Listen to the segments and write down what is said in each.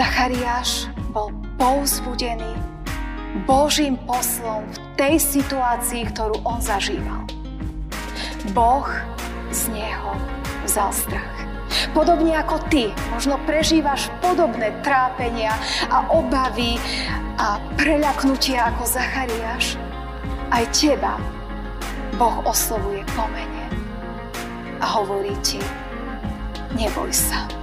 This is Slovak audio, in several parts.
Zachariáš bol povzbudený Božím poslom v tej situácii, ktorú on zažíval. Boh z neho vzal strach. Podobne ako ty, možno prežívaš podobné trápenia a obavy a preľaknutia ako Zachariáš. Aj teba Boh oslovuje po mene a hovorí ti, neboj sa.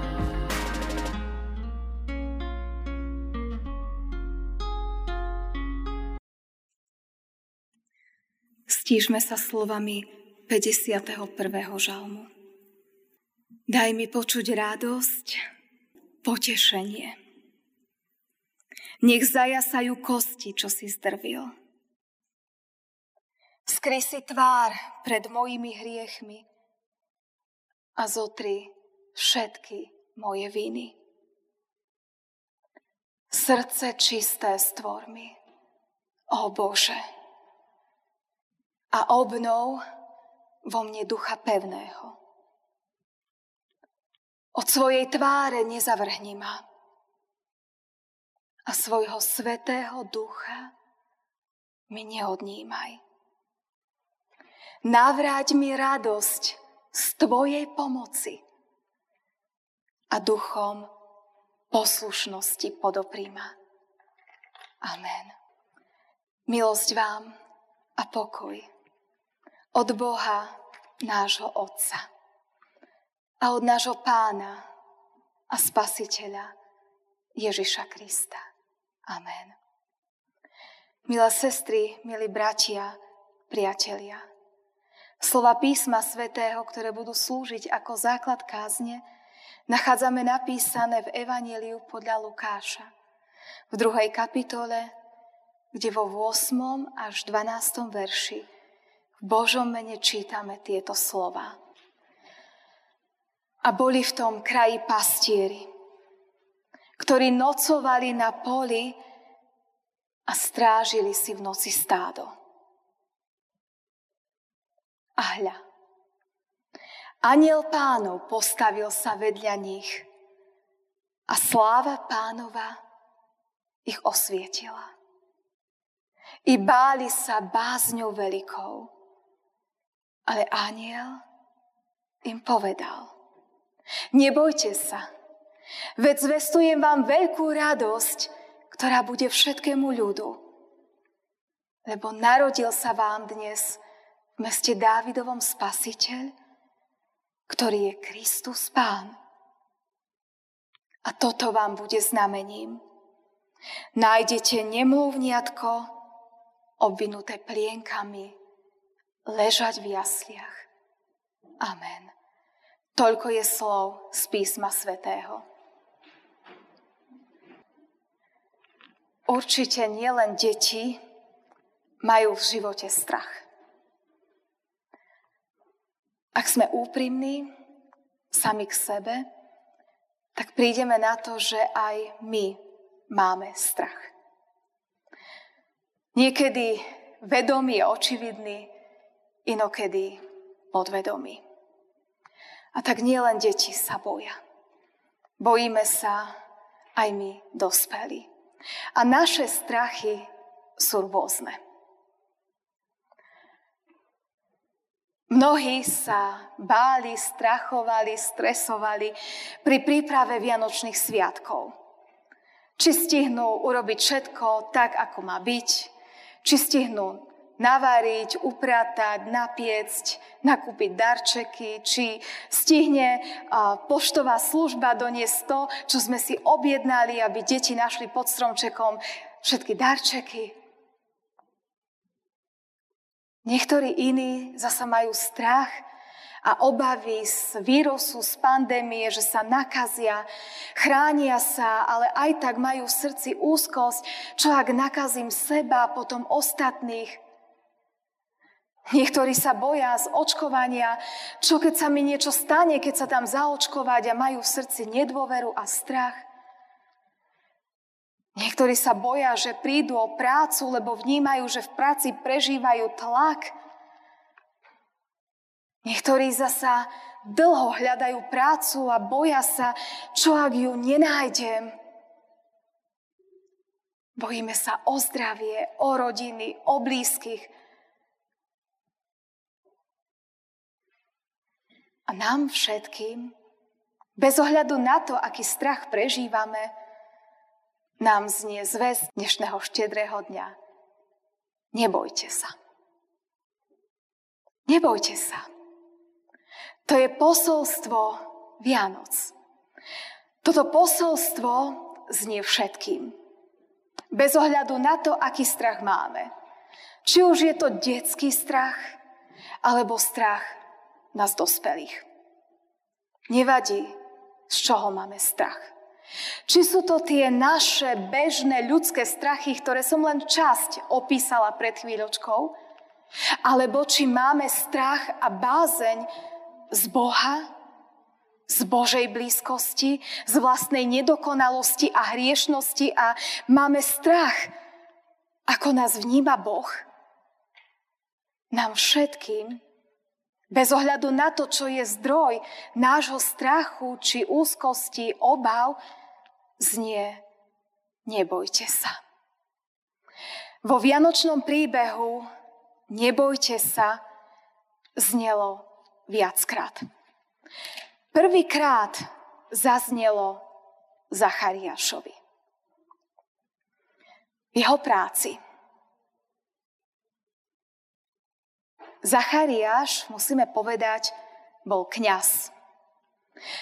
Stížme sa slovami 51. žalmu. Daj mi počuť radosť, potešenie. Nech zajasajú kosti, čo si zdrvil. Skry si tvár pred mojimi hriechmi a zotri všetky moje viny. Srdce čisté stvor mi, o Bože a obnov vo mne ducha pevného. Od svojej tváre nezavrhni ma a svojho svetého ducha mi neodnímaj. Navráť mi radosť z Tvojej pomoci a duchom poslušnosti podopríma. Amen. Milosť vám a pokoj od Boha, nášho Otca a od nášho Pána a Spasiteľa Ježiša Krista. Amen. Milé sestry, milí bratia, priatelia, slova písma svätého, ktoré budú slúžiť ako základ kázne, nachádzame napísané v Evangeliu podľa Lukáša v druhej kapitole, kde vo 8. až 12. verši v Božom mene čítame tieto slova. A boli v tom kraji pastieri, ktorí nocovali na poli a strážili si v noci stádo. A hľa, aniel pánov postavil sa vedľa nich a sláva pánova ich osvietila. I báli sa bázňou veľkou. Ale aniel im povedal, nebojte sa, veď zvestujem vám veľkú radosť, ktorá bude všetkému ľudu. Lebo narodil sa vám dnes v meste Dávidovom spasiteľ, ktorý je Kristus Pán. A toto vám bude znamením. Nájdete nemluvniatko obvinuté plienkami ležať v jasliach. Amen. Toľko je slov z písma svätého. Určite nielen deti majú v živote strach. Ak sme úprimní sami k sebe, tak prídeme na to, že aj my máme strach. Niekedy vedomý a očividný, inokedy podvedomí. A tak nielen deti sa boja. Bojíme sa aj my dospelí. A naše strachy sú rôzne. Mnohí sa báli, strachovali, stresovali pri príprave Vianočných sviatkov. Či stihnú urobiť všetko tak, ako má byť, či stihnú navariť, upratať, napiecť, nakúpiť darčeky, či stihne poštová služba doniesť to, čo sme si objednali, aby deti našli pod stromčekom všetky darčeky. Niektorí iní zasa majú strach a obavy z vírusu, z pandémie, že sa nakazia, chránia sa, ale aj tak majú v srdci úzkosť, čo ak nakazím seba, potom ostatných – Niektorí sa boja z očkovania, čo keď sa mi niečo stane, keď sa tam zaočkovať a majú v srdci nedôveru a strach. Niektorí sa boja, že prídu o prácu, lebo vnímajú, že v práci prežívajú tlak. Niektorí zasa dlho hľadajú prácu a boja sa, čo ak ju nenájdem. Bojíme sa o zdravie, o rodiny, o blízkych. A nám všetkým, bez ohľadu na to, aký strach prežívame, nám znie zväz dnešného štedrého dňa. Nebojte sa. Nebojte sa. To je posolstvo Vianoc. Toto posolstvo znie všetkým. Bez ohľadu na to, aký strach máme. Či už je to detský strach, alebo strach nás dospelých. Nevadí, z čoho máme strach. Či sú to tie naše bežné ľudské strachy, ktoré som len časť opísala pred chvíľočkou, alebo či máme strach a bázeň z Boha, z Božej blízkosti, z vlastnej nedokonalosti a hriešnosti a máme strach, ako nás vníma Boh. Nám všetkým, bez ohľadu na to, čo je zdroj nášho strachu či úzkosti, obav, znie nebojte sa. Vo vianočnom príbehu nebojte sa znelo viackrát. Prvýkrát zaznelo Zachariášovi. V jeho práci. Zachariáš, musíme povedať, bol kňaz.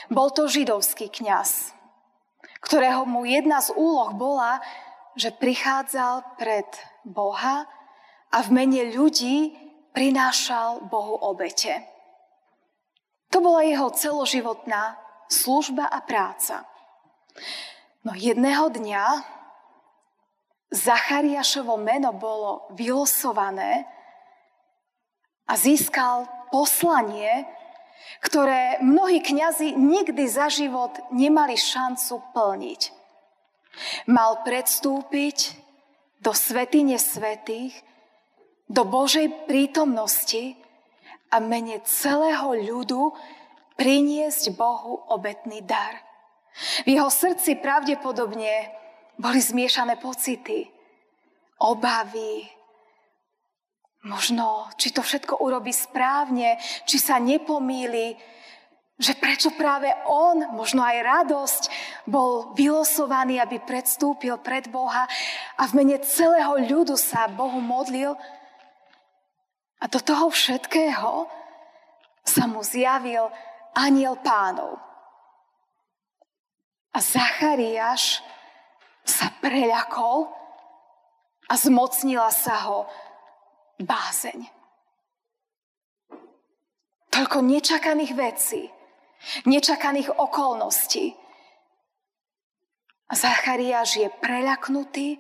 Bol to židovský kňaz, ktorého mu jedna z úloh bola, že prichádzal pred Boha a v mene ľudí prinášal Bohu obete. To bola jeho celoživotná služba a práca. No jedného dňa Zachariášovo meno bolo vylosované a získal poslanie, ktoré mnohí kňazi nikdy za život nemali šancu plniť. Mal predstúpiť do svetine svetých, do Božej prítomnosti a mene celého ľudu priniesť Bohu obetný dar. V jeho srdci pravdepodobne boli zmiešané pocity, obavy, možno, či to všetko urobí správne, či sa nepomíli, že prečo práve on, možno aj radosť, bol vylosovaný, aby predstúpil pred Boha a v mene celého ľudu sa Bohu modlil, a do toho všetkého sa mu zjavil aniel pánov. A Zachariáš sa preľakol a zmocnila sa ho bázeň. Toľko nečakaných vecí, nečakaných okolností. Zachariáš je preľaknutý,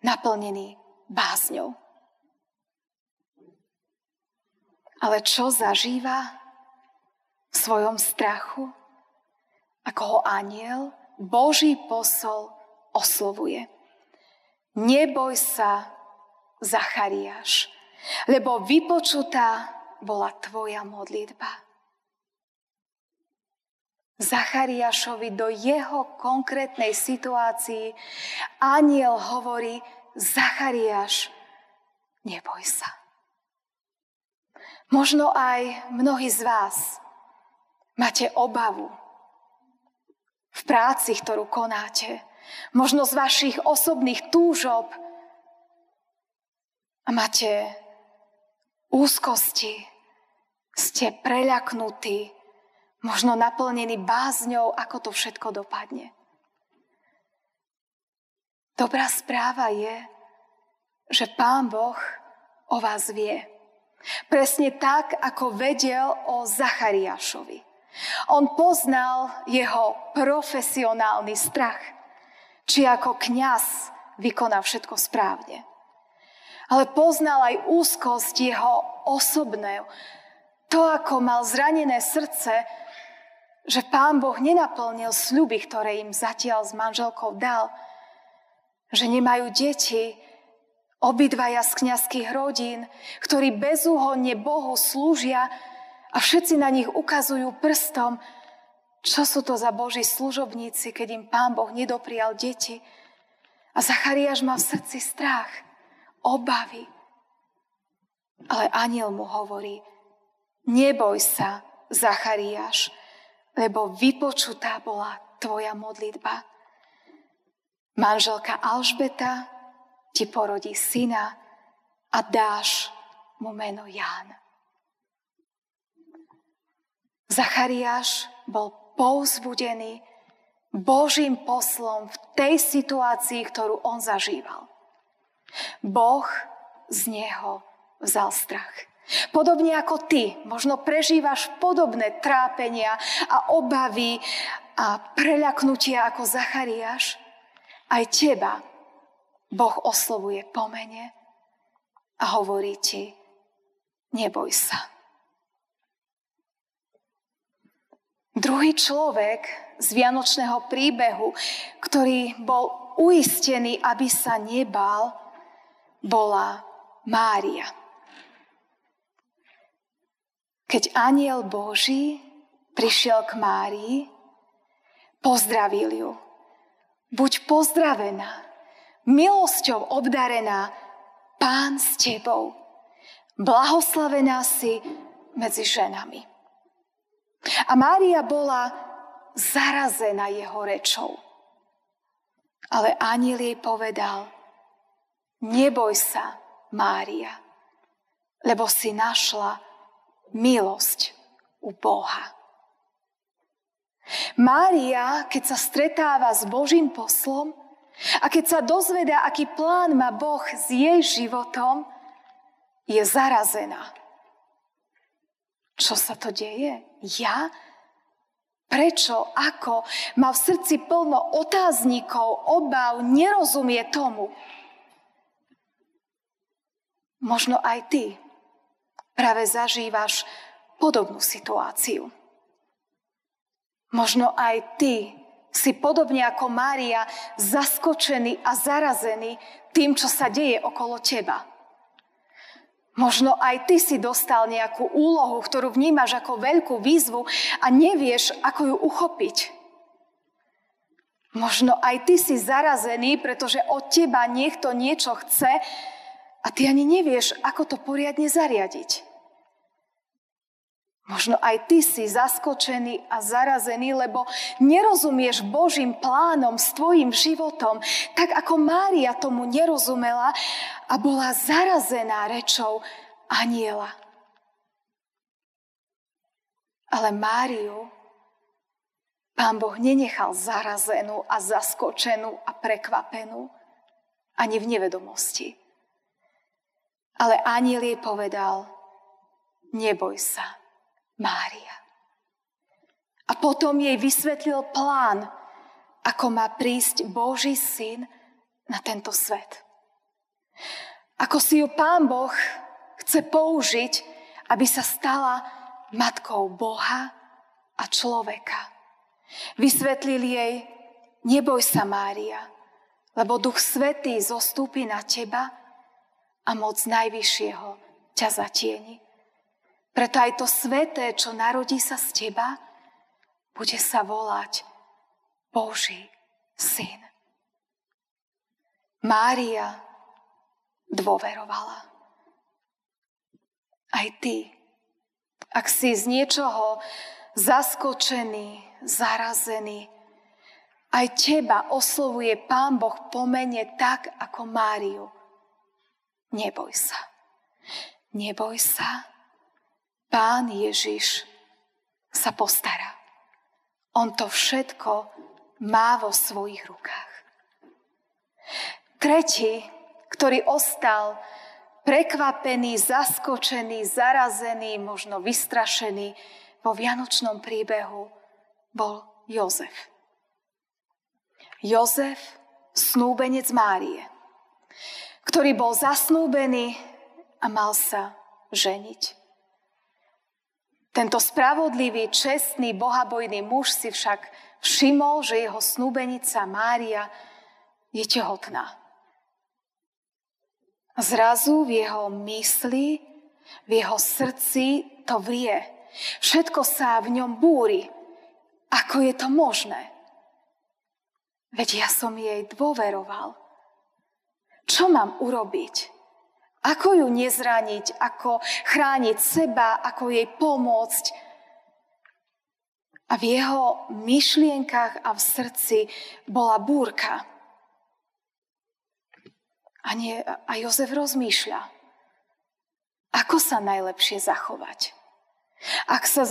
naplnený bázňou. Ale čo zažíva v svojom strachu? Ako ho aniel, Boží posol oslovuje. Neboj sa, Zachariáš, lebo vypočutá bola tvoja modlitba. Zachariášovi do jeho konkrétnej situácii aniel hovorí, Zachariáš, neboj sa. Možno aj mnohí z vás máte obavu v práci, ktorú konáte. Možno z vašich osobných túžob a máte úzkosti, ste preľaknutí, možno naplnení bázňou, ako to všetko dopadne. Dobrá správa je, že Pán Boh o vás vie. Presne tak, ako vedel o Zachariášovi. On poznal jeho profesionálny strach, či ako kňaz vykoná všetko správne. Ale poznal aj úzkosť jeho osobného, to, ako mal zranené srdce, že pán Boh nenaplnil sľuby, ktoré im zatiaľ s manželkou dal, že nemajú deti, obidvaja z kniazských rodín, ktorí bezúhonne Bohu slúžia a všetci na nich ukazujú prstom, čo sú to za Boží služobníci, keď im Pán Boh nedoprial deti. A Zachariáš má v srdci strach, obavy. Ale aniel mu hovorí, neboj sa, Zachariáš, lebo vypočutá bola tvoja modlitba. Manželka Alžbeta ti porodí syna a dáš mu meno Ján. Zachariáš bol pouzbudený Božím poslom v tej situácii, ktorú on zažíval. Boh z neho vzal strach. Podobne ako ty, možno prežívaš podobné trápenia a obavy a preľaknutia ako Zachariáš. Aj teba Boh oslovuje po mene a hovorí ti, neboj sa. Druhý človek z Vianočného príbehu, ktorý bol uistený, aby sa nebál, bola Mária. Keď aniel Boží prišiel k Márii, pozdravil ju. Buď pozdravená, milosťou obdarená, pán s tebou. Blahoslavená si medzi ženami. A Mária bola zarazená jeho rečou. Ale aniel jej povedal, neboj sa, Mária, lebo si našla milosť u Boha. Mária, keď sa stretáva s Božím poslom a keď sa dozvedá, aký plán má Boh s jej životom, je zarazená. Čo sa to deje? Ja? Prečo? Ako? Má v srdci plno otáznikov, obav, nerozumie tomu. Možno aj ty práve zažívaš podobnú situáciu. Možno aj ty si podobne ako Mária zaskočený a zarazený tým, čo sa deje okolo teba. Možno aj ty si dostal nejakú úlohu, ktorú vnímaš ako veľkú výzvu a nevieš, ako ju uchopiť. Možno aj ty si zarazený, pretože od teba niekto niečo chce a ty ani nevieš, ako to poriadne zariadiť. Možno aj ty si zaskočený a zarazený, lebo nerozumieš Božím plánom s tvojim životom, tak ako Mária tomu nerozumela a bola zarazená rečou aniela. Ale Máriu pán Boh nenechal zarazenú a zaskočenú a prekvapenú ani v nevedomosti. Ale aniel jej povedal, neboj sa, Mária. A potom jej vysvetlil plán, ako má prísť Boží syn na tento svet. Ako si ju Pán Boh chce použiť, aby sa stala matkou Boha a človeka. Vysvetlil jej, neboj sa Mária, lebo Duch Svetý zostúpi na teba a moc Najvyššieho ťa zatieni. Preto aj to sveté, čo narodí sa z teba, bude sa volať Boží syn. Mária dôverovala. Aj ty, ak si z niečoho zaskočený, zarazený, aj teba oslovuje Pán Boh pomene tak, ako Máriu. Neboj sa. Neboj sa, Pán Ježiš sa postará. On to všetko má vo svojich rukách. Tretí, ktorý ostal prekvapený, zaskočený, zarazený, možno vystrašený vo vianočnom príbehu, bol Jozef. Jozef, snúbenec Márie, ktorý bol zasnúbený a mal sa ženiť. Tento spravodlivý, čestný, bohabojný muž si však všimol, že jeho snúbenica Mária je tehotná. Zrazu v jeho mysli, v jeho srdci to vrie. Všetko sa v ňom búri. Ako je to možné? Veď ja som jej dôveroval. Čo mám urobiť? Ako ju nezraniť, ako chrániť seba, ako jej pomôcť. A v jeho myšlienkach a v srdci bola búrka. A, nie, a Jozef rozmýšľa, ako sa najlepšie zachovať. Ak sa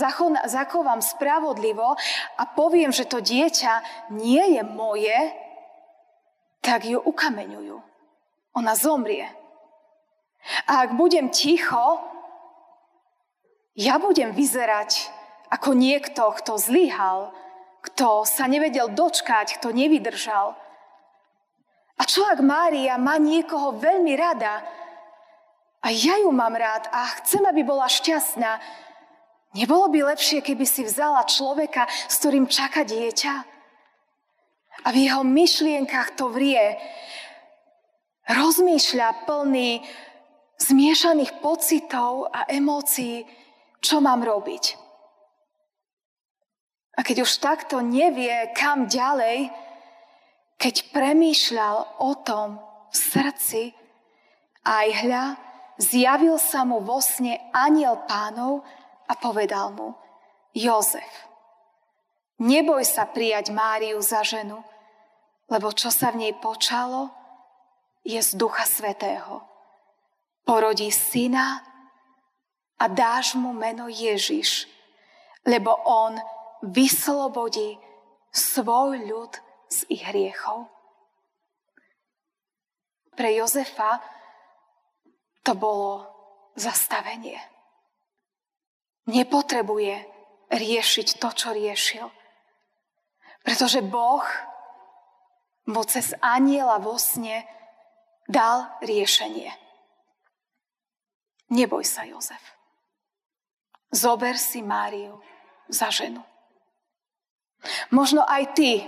zachovám spravodlivo a poviem, že to dieťa nie je moje, tak ju ukameňujú. Ona zomrie. A ak budem ticho, ja budem vyzerať ako niekto, kto zlyhal, kto sa nevedel dočkať, kto nevydržal. A čo ak Mária má niekoho veľmi rada a ja ju mám rád a chcem, aby bola šťastná, Nebolo by lepšie, keby si vzala človeka, s ktorým čaká dieťa? A v jeho myšlienkach to vrie. Rozmýšľa plný zmiešaných pocitov a emócií, čo mám robiť. A keď už takto nevie, kam ďalej, keď premýšľal o tom v srdci, aj hľa, zjavil sa mu vo sne aniel pánov a povedal mu, Jozef, neboj sa prijať Máriu za ženu, lebo čo sa v nej počalo, je z Ducha Svetého. Porodí syna a dáš mu meno Ježiš, lebo on vyslobodí svoj ľud z ich hriechov. Pre Jozefa to bolo zastavenie nepotrebuje riešiť to, čo riešil. Pretože Boh mu cez aniela vo sne dal riešenie. Neboj sa, Jozef. Zober si Máriu za ženu. Možno aj ty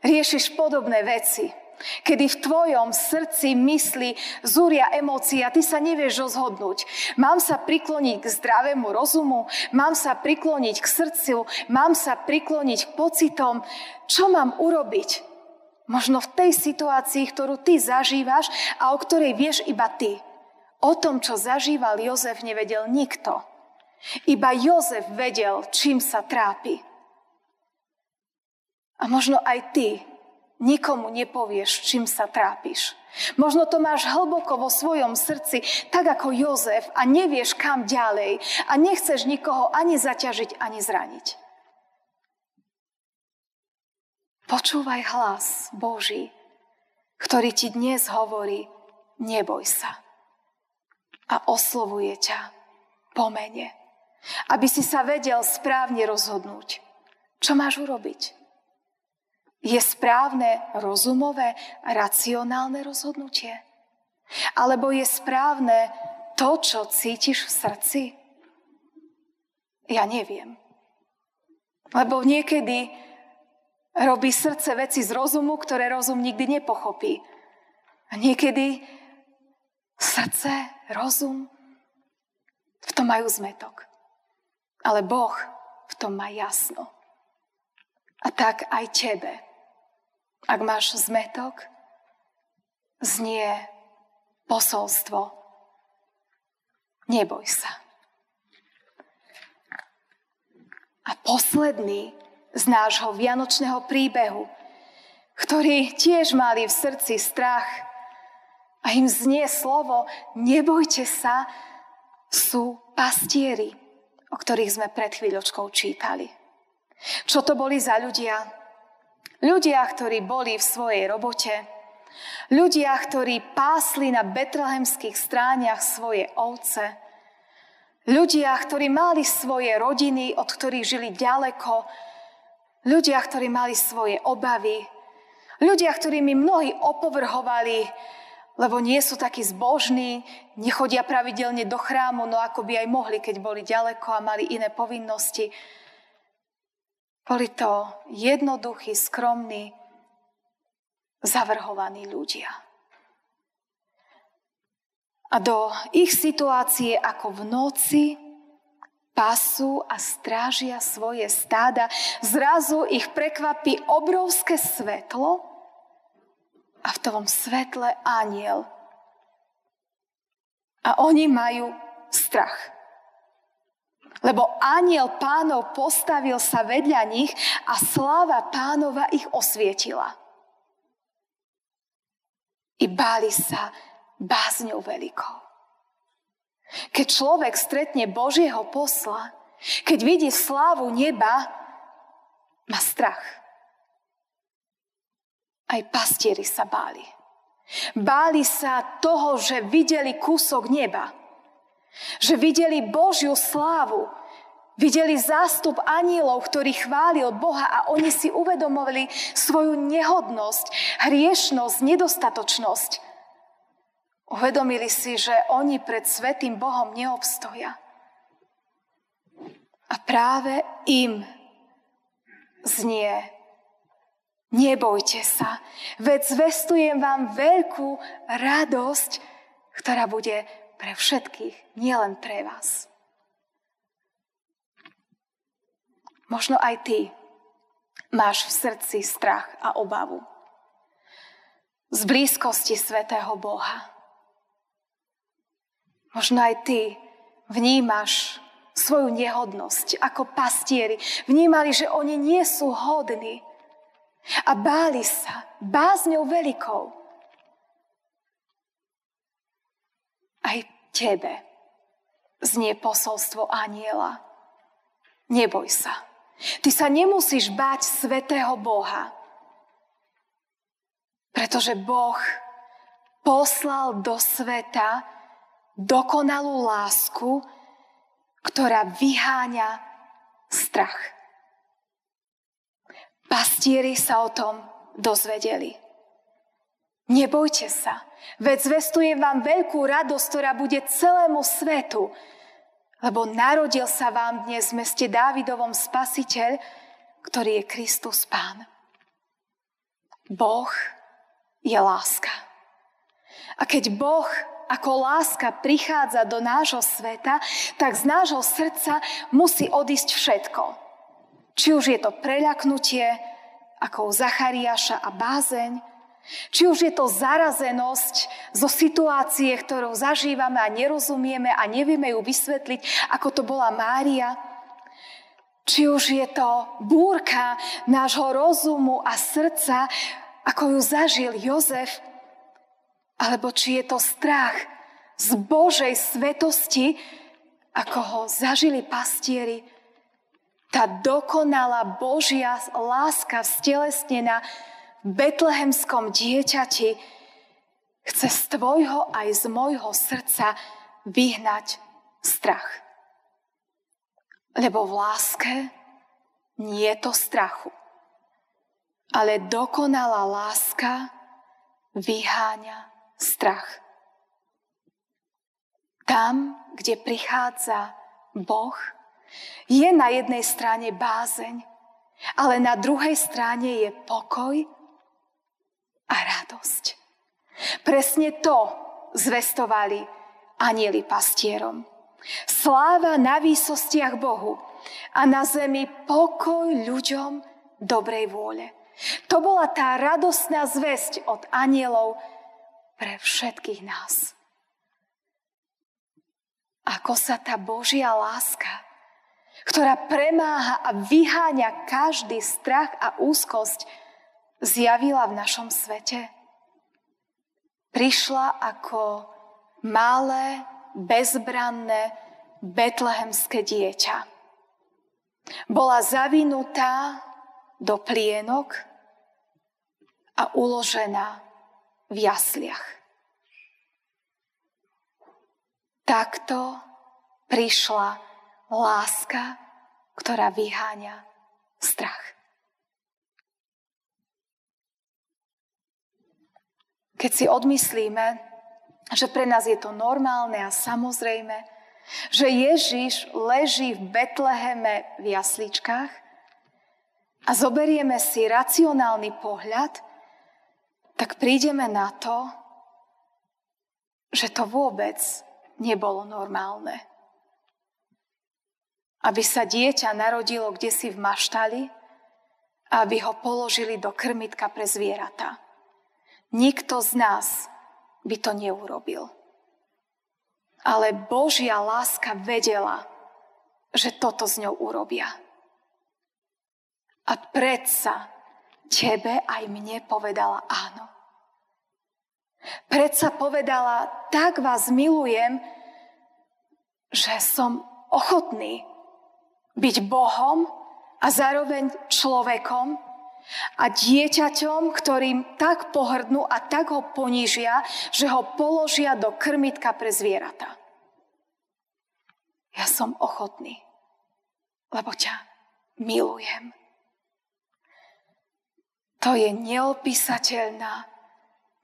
riešiš podobné veci Kedy v tvojom srdci, mysli zúria emócia, ty sa nevieš rozhodnúť. Mám sa prikloniť k zdravému rozumu, mám sa prikloniť k srdcu, mám sa prikloniť k pocitom. Čo mám urobiť? Možno v tej situácii, ktorú ty zažívaš a o ktorej vieš iba ty. O tom, čo zažíval Jozef, nevedel nikto. Iba Jozef vedel, čím sa trápi. A možno aj ty nikomu nepovieš, čím sa trápiš. Možno to máš hlboko vo svojom srdci, tak ako Jozef a nevieš kam ďalej a nechceš nikoho ani zaťažiť, ani zraniť. Počúvaj hlas Boží, ktorý ti dnes hovorí, neboj sa. A oslovuje ťa po mene, aby si sa vedel správne rozhodnúť, čo máš urobiť. Je správne rozumové, racionálne rozhodnutie? Alebo je správne to, čo cítiš v srdci? Ja neviem. Lebo niekedy robí srdce veci z rozumu, ktoré rozum nikdy nepochopí. A niekedy srdce, rozum v tom majú zmetok. Ale Boh v tom má jasno. A tak aj tebe ak máš zmetok, znie posolstvo. Neboj sa. A posledný z nášho vianočného príbehu, ktorí tiež mali v srdci strach a im znie slovo nebojte sa, sú pastieri, o ktorých sme pred chvíľočkou čítali. Čo to boli za ľudia? Ľudia, ktorí boli v svojej robote, ľudia, ktorí pásli na betlehemských strániach svoje ovce, ľudia, ktorí mali svoje rodiny, od ktorých žili ďaleko, ľudia, ktorí mali svoje obavy, ľudia, ktorými mnohí opovrhovali, lebo nie sú takí zbožní, nechodia pravidelne do chrámu, no ako by aj mohli, keď boli ďaleko a mali iné povinnosti. Boli to jednoduchí, skromní, zavrhovaní ľudia. A do ich situácie ako v noci pasú a strážia svoje stáda, zrazu ich prekvapí obrovské svetlo a v tom svetle aniel. A oni majú strach. Lebo aniel pánov postavil sa vedľa nich a sláva pánova ich osvietila. I báli sa bázňou veľkou. Keď človek stretne Božieho posla, keď vidí slávu neba, má strach. Aj pastieri sa báli. Báli sa toho, že videli kúsok neba. Že videli Božiu slávu. Videli zástup anielov, ktorý chválil Boha a oni si uvedomovali svoju nehodnosť, hriešnosť, nedostatočnosť. Uvedomili si, že oni pred svetým Bohom neobstoja. A práve im znie Nebojte sa, veď zvestujem vám veľkú radosť, ktorá bude pre všetkých, nielen pre vás. Možno aj ty máš v srdci strach a obavu z blízkosti svetého Boha. Možno aj ty vnímaš svoju nehodnosť ako pastieri. Vnímali, že oni nie sú hodní a báli sa bázňou veľkou. Aj tebe znie posolstvo aniela. Neboj sa. Ty sa nemusíš báť svetého Boha. Pretože Boh poslal do sveta dokonalú lásku, ktorá vyháňa strach. Pastieri sa o tom dozvedeli. Nebojte sa, veď zvestujem vám veľkú radosť, ktorá bude celému svetu, lebo narodil sa vám dnes v meste Dávidovom spasiteľ, ktorý je Kristus Pán. Boh je láska. A keď Boh ako láska prichádza do nášho sveta, tak z nášho srdca musí odísť všetko. Či už je to preľaknutie, ako u Zachariáša a bázeň, či už je to zarazenosť zo situácie, ktorou zažívame a nerozumieme a nevieme ju vysvetliť, ako to bola Mária, či už je to búrka nášho rozumu a srdca, ako ju zažil Jozef, alebo či je to strach z Božej svetosti, ako ho zažili pastieri, tá dokonalá Božia láska vstelesnená v betlehemskom dieťati chce z tvojho aj z môjho srdca vyhnať strach. Lebo v láske nie je to strachu. Ale dokonalá láska vyháňa strach. Tam, kde prichádza Boh, je na jednej strane bázeň, ale na druhej strane je pokoj a radosť. Presne to zvestovali anieli pastierom. Sláva na výsostiach Bohu a na zemi pokoj ľuďom dobrej vôle. To bola tá radostná zväzť od anielov pre všetkých nás. Ako sa tá Božia láska ktorá premáha a vyháňa každý strach a úzkosť, zjavila v našom svete. Prišla ako malé, bezbranné, betlehemské dieťa. Bola zavinutá do plienok a uložená v jasliach. Takto prišla láska, ktorá vyháňa strach. Keď si odmyslíme, že pre nás je to normálne a samozrejme, že Ježiš leží v Betleheme v jasličkách a zoberieme si racionálny pohľad, tak prídeme na to, že to vôbec nebolo normálne aby sa dieťa narodilo kde si v maštali aby ho položili do krmitka pre zvieratá. nikto z nás by to neurobil. Ale Božia láska vedela, že toto s ňou urobia. A predsa tebe aj mne povedala áno. Predsa povedala, tak vás milujem, že som ochotný byť Bohom a zároveň človekom a dieťaťom, ktorým tak pohrdnú a tak ho ponížia, že ho položia do krmitka pre zvieratá. Ja som ochotný, lebo ťa milujem. To je neopísateľná,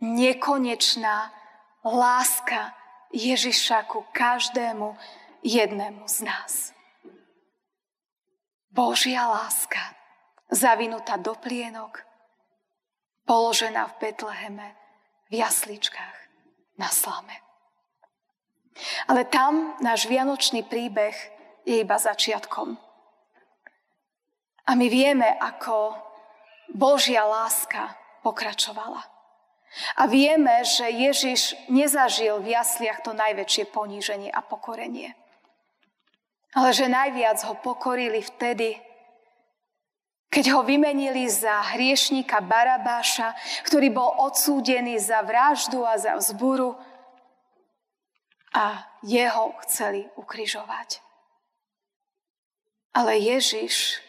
nekonečná láska Ježiša ku každému jednému z nás. Božia láska, zavinutá do plienok, položená v Betleheme, v jasličkách, na slame. Ale tam náš vianočný príbeh je iba začiatkom. A my vieme, ako Božia láska pokračovala. A vieme, že Ježiš nezažil v jasliach to najväčšie poníženie a pokorenie. Ale že najviac ho pokorili vtedy, keď ho vymenili za hriešníka Barabáša, ktorý bol odsúdený za vraždu a za vzburu a jeho chceli ukrižovať. Ale Ježiš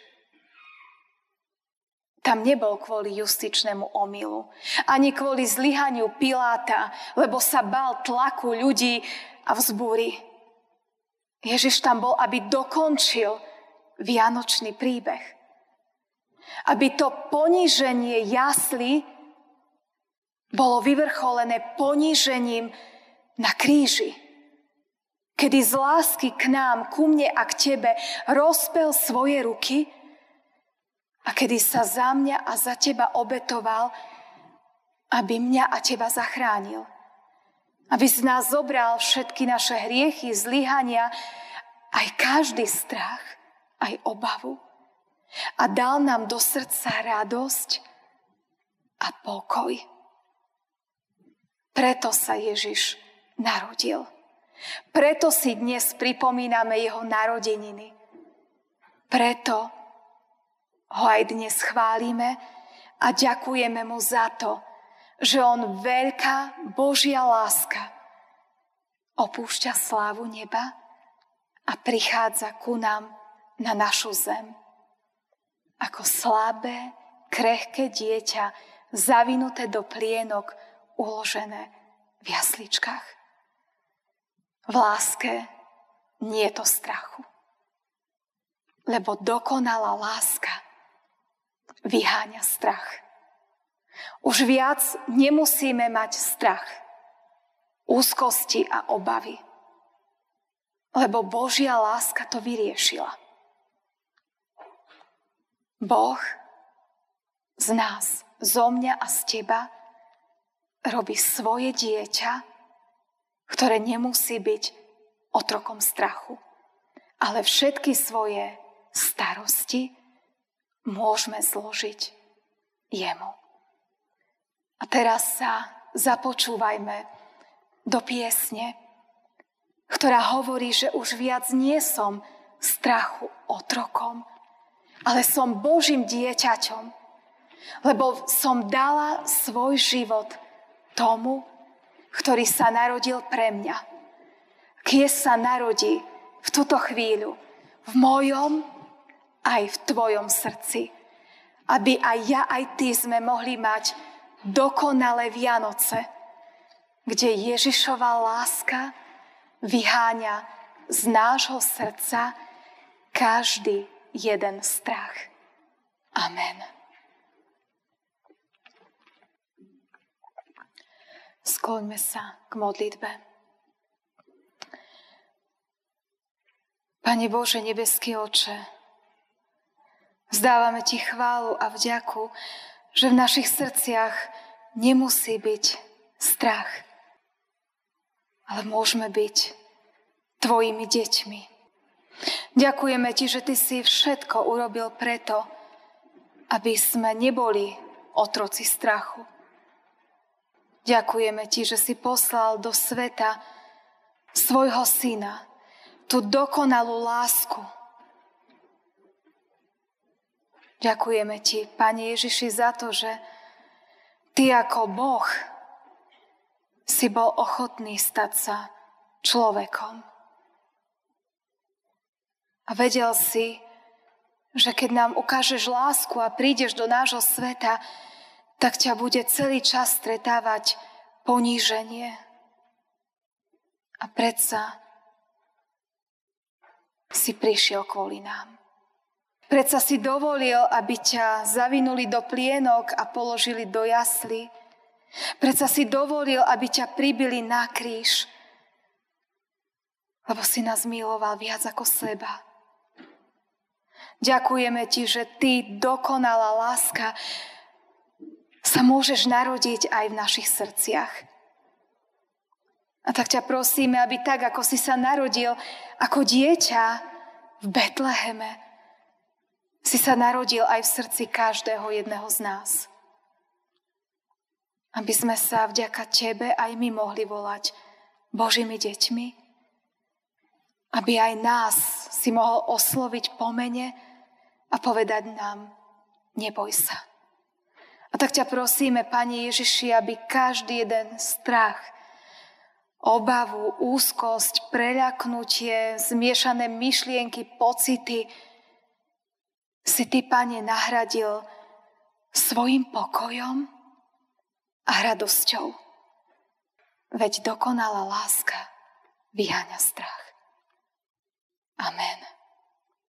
tam nebol kvôli justičnému omilu, ani kvôli zlyhaniu Piláta, lebo sa bal tlaku ľudí a vzbúry. Ježiš tam bol, aby dokončil vianočný príbeh. Aby to poníženie jasly bolo vyvrcholené ponížením na kríži. Kedy z lásky k nám, ku mne a k tebe rozpel svoje ruky a kedy sa za mňa a za teba obetoval, aby mňa a teba zachránil. Aby z nás zobral všetky naše hriechy, zlyhania, aj každý strach, aj obavu. A dal nám do srdca radosť a pokoj. Preto sa Ježiš narodil. Preto si dnes pripomíname jeho narodeniny. Preto ho aj dnes chválime a ďakujeme mu za to, že on veľká Božia láska opúšťa slávu neba a prichádza ku nám na našu zem. Ako slabé, krehké dieťa, zavinuté do plienok, uložené v jasličkách. V láske nie je to strachu. Lebo dokonalá láska vyháňa strach. Už viac nemusíme mať strach, úzkosti a obavy, lebo Božia láska to vyriešila. Boh z nás, zo mňa a z teba robí svoje dieťa, ktoré nemusí byť otrokom strachu, ale všetky svoje starosti môžeme zložiť jemu. A teraz sa započúvajme do piesne, ktorá hovorí, že už viac nie som strachu otrokom, ale som Božím dieťaťom, lebo som dala svoj život tomu, ktorý sa narodil pre mňa. Kie sa narodí v túto chvíľu v mojom aj v tvojom srdci. Aby aj ja, aj ty sme mohli mať dokonalé Vianoce, kde Ježišova láska vyháňa z nášho srdca každý jeden strach. Amen. Skloňme sa k modlitbe. Pane Bože, nebeský oče, Vzdávame Ti chválu a vďaku, že v našich srdciach nemusí byť strach, ale môžeme byť Tvojimi deťmi. Ďakujeme Ti, že Ty si všetko urobil preto, aby sme neboli otroci strachu, Ďakujeme Ti, že si poslal do sveta svojho syna, tú dokonalú lásku. Ďakujeme Ti, Pane Ježiši, za to, že Ty ako Boh si bol ochotný stať sa človekom. A vedel si, že keď nám ukážeš lásku a prídeš do nášho sveta, tak ťa bude celý čas stretávať poníženie. A predsa si prišiel kvôli nám. Predsa si dovolil, aby ťa zavinuli do plienok a položili do jasly. Predsa si dovolil, aby ťa pribili na kríž, lebo si nás miloval viac ako seba. Ďakujeme ti, že ty, dokonalá láska, sa môžeš narodiť aj v našich srdciach. A tak ťa prosíme, aby tak, ako si sa narodil ako dieťa v Betleheme, si sa narodil aj v srdci každého jedného z nás. Aby sme sa vďaka Tebe aj my mohli volať Božími deťmi. Aby aj nás si mohol osloviť po mene, a povedať nám, neboj sa. A tak ťa prosíme, Pani Ježiši, aby každý jeden strach, obavu, úzkosť, preľaknutie, zmiešané myšlienky, pocity si Ty, Pane, nahradil svojim pokojom a radosťou. Veď dokonalá láska vyháňa strach. Amen.